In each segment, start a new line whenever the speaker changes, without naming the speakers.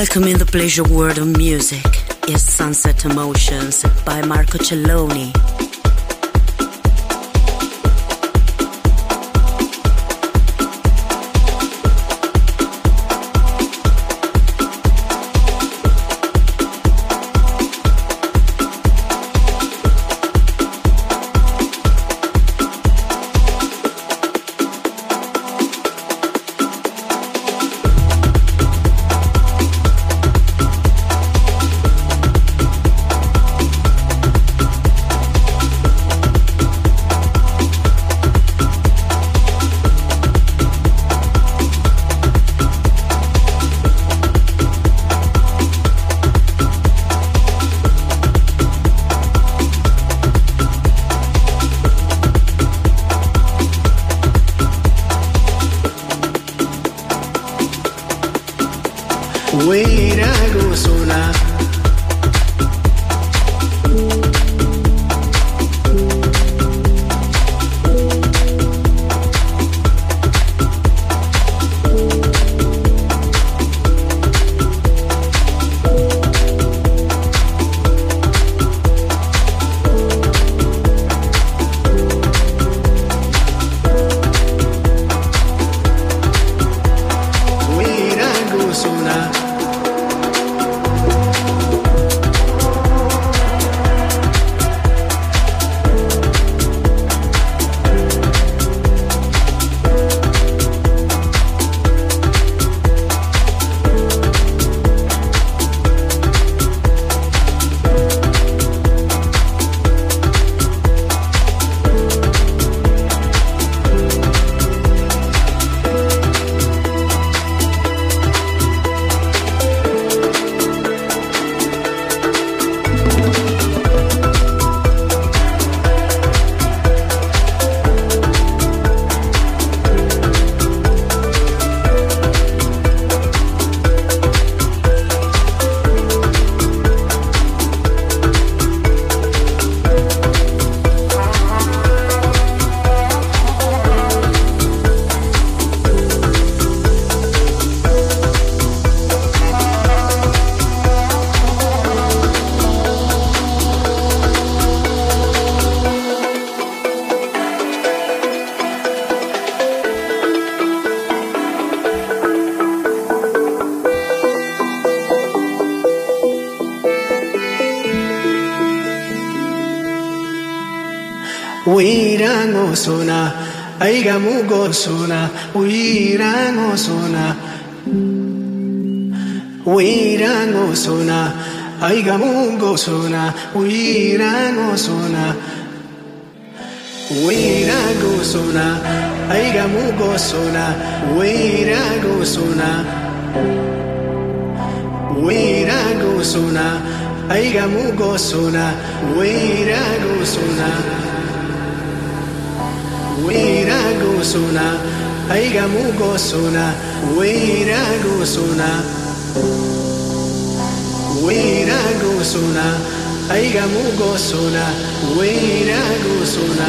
Welcome in the pleasure world of music is Sunset Emotions by Marco Celloni.
무고수나 위랑고수나 위랑고수나 아이가 무고수나 위랑고수나 위라고수나 아이가 무고수나
위라고수나
위라고수나 아이가 무고수나 위라고수나 weyragosona aygamugosona weyragosona weyragosona aygamugosona weyragosona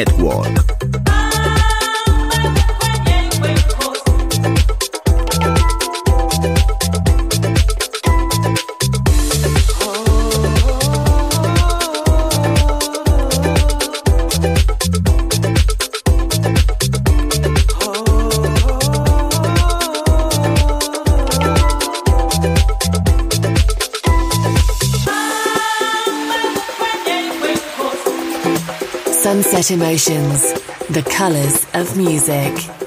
Network.
Sunset Emotions, the colors of music.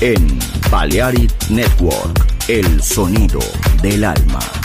En Balearic Network, el sonido del alma.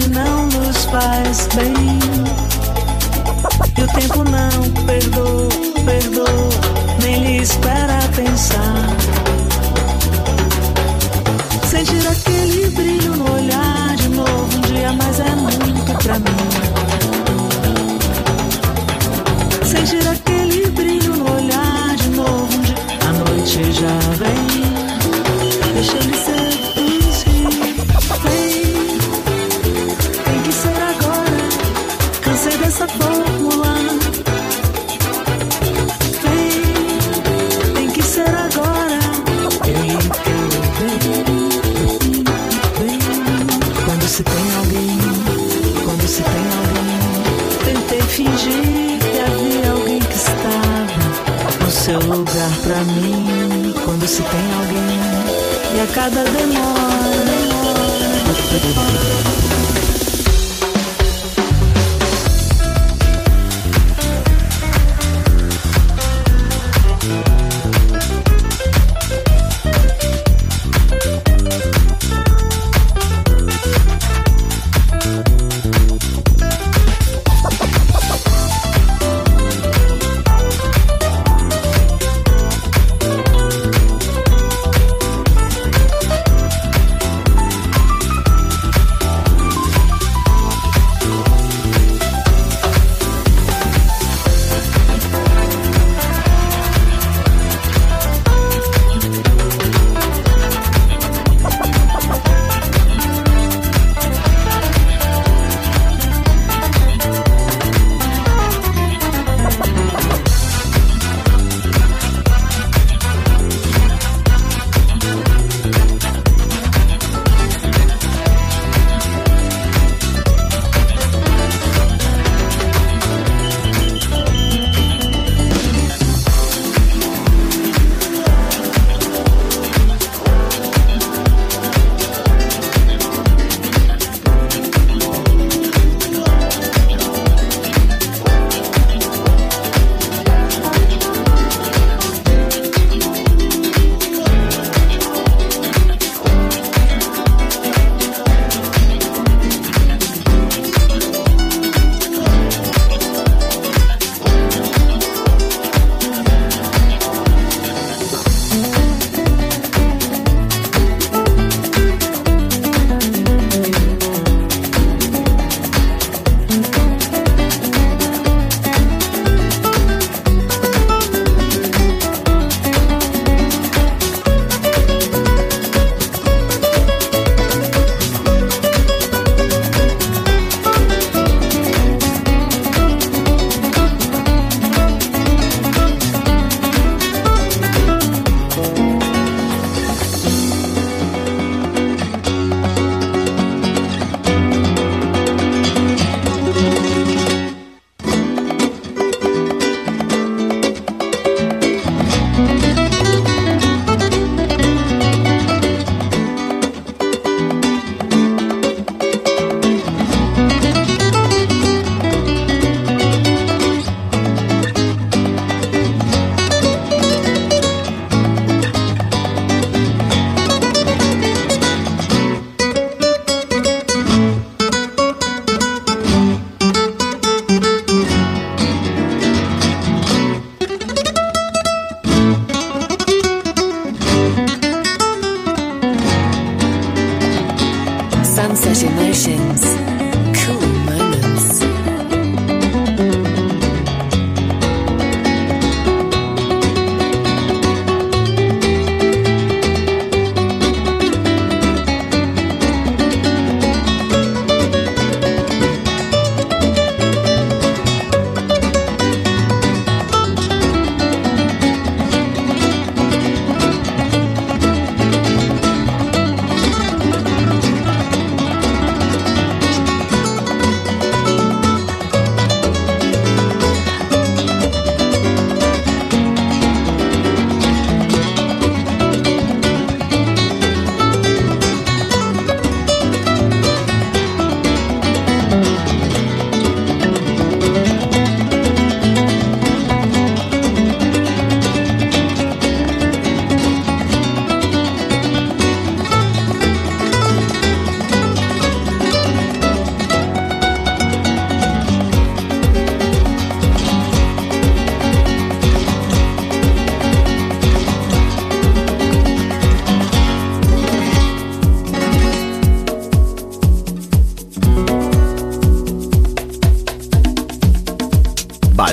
you
know.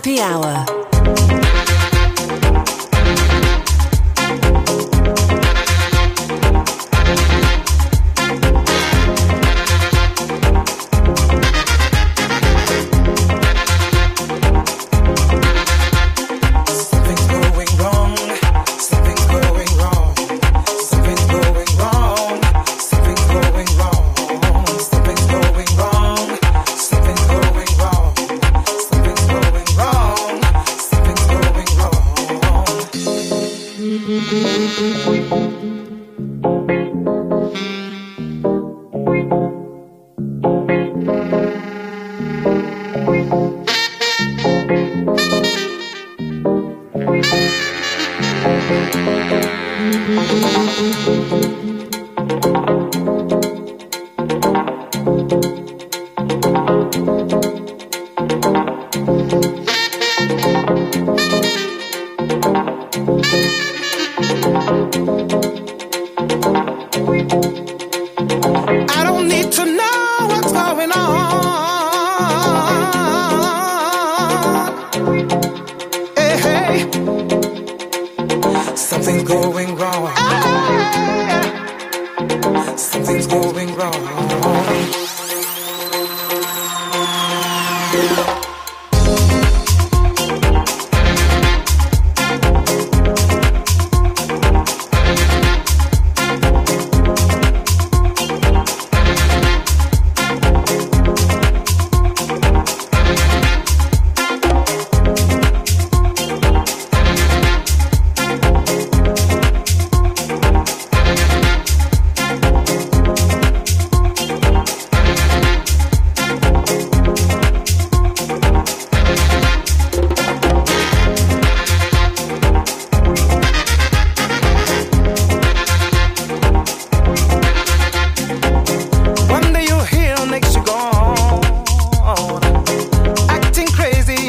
Happy hour.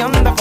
anda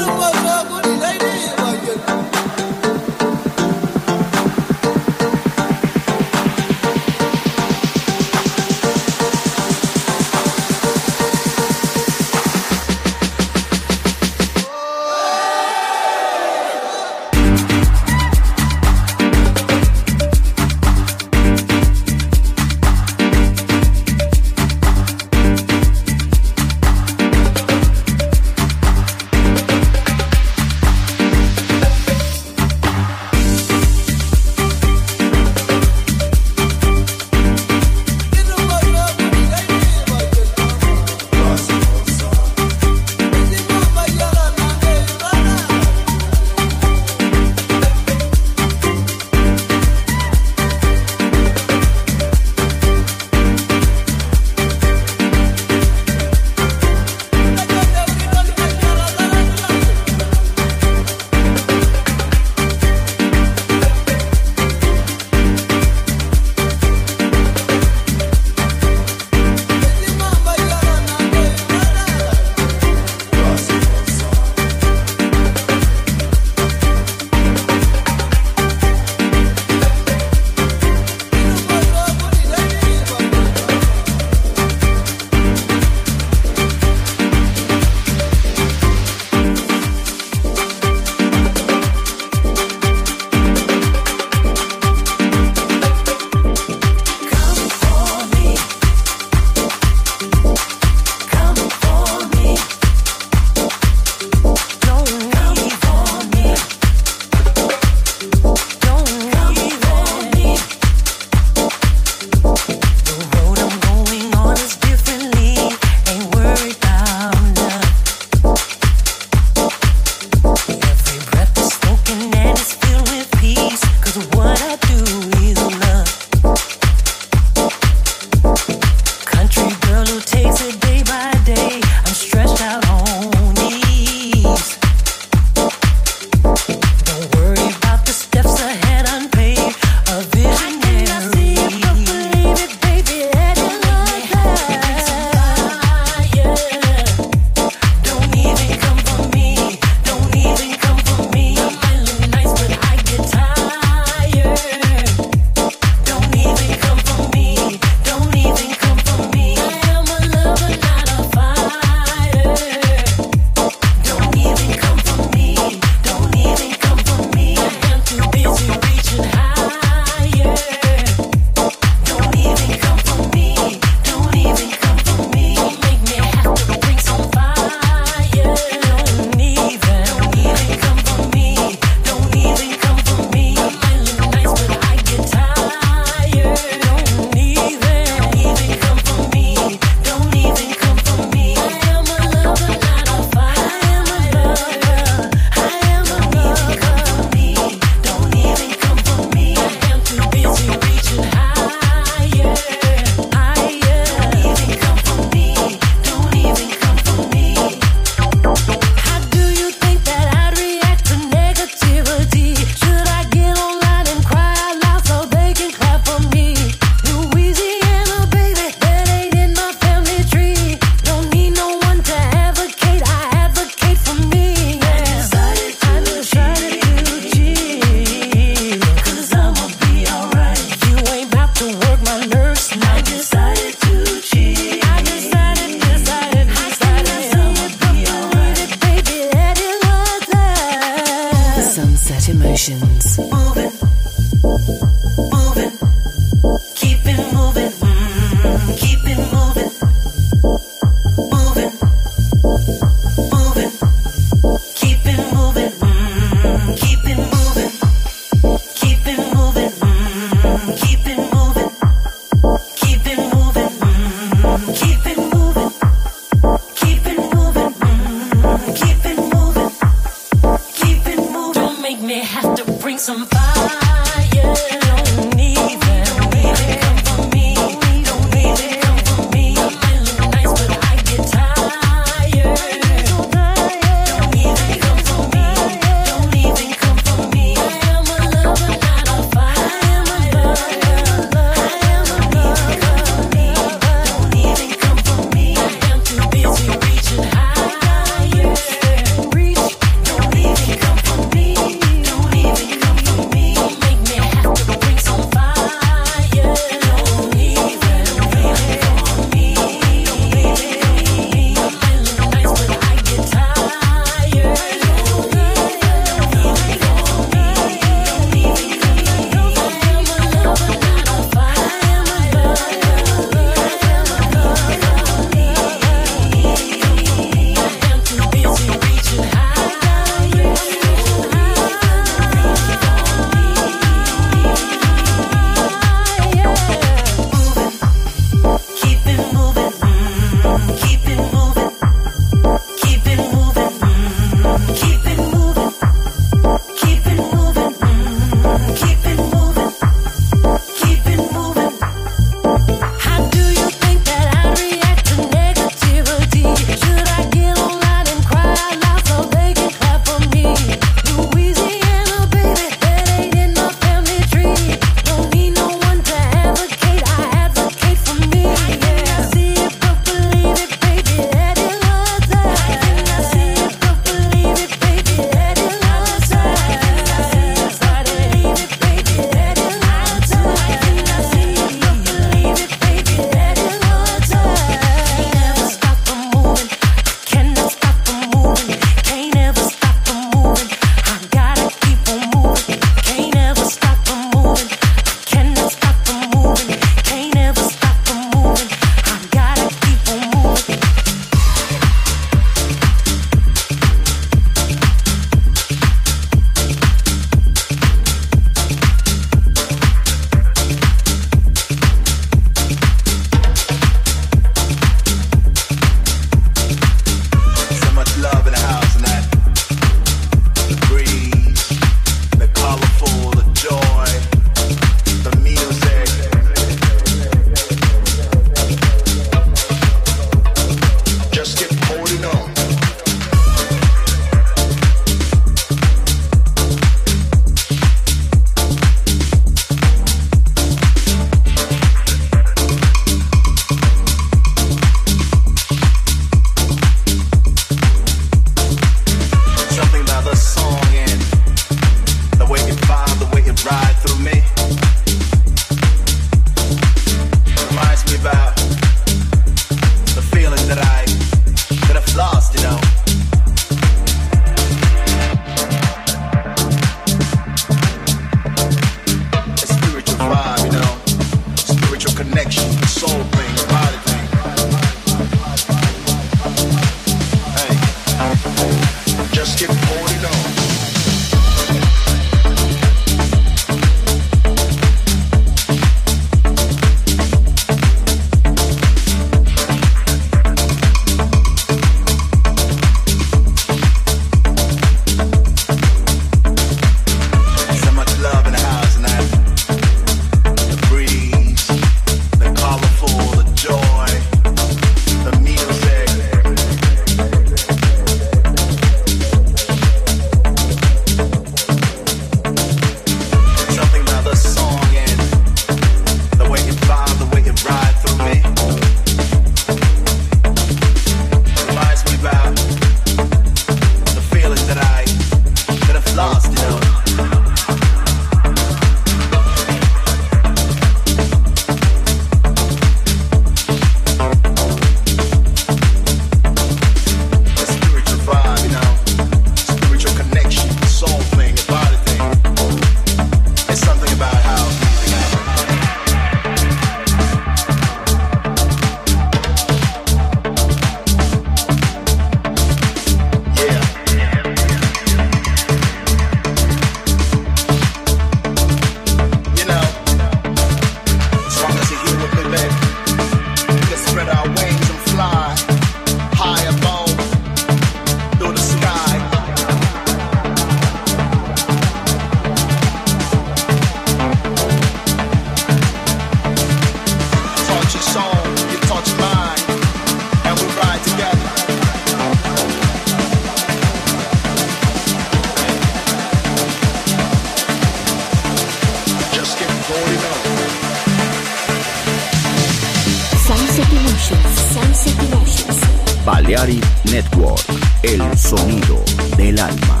El sonido del alma.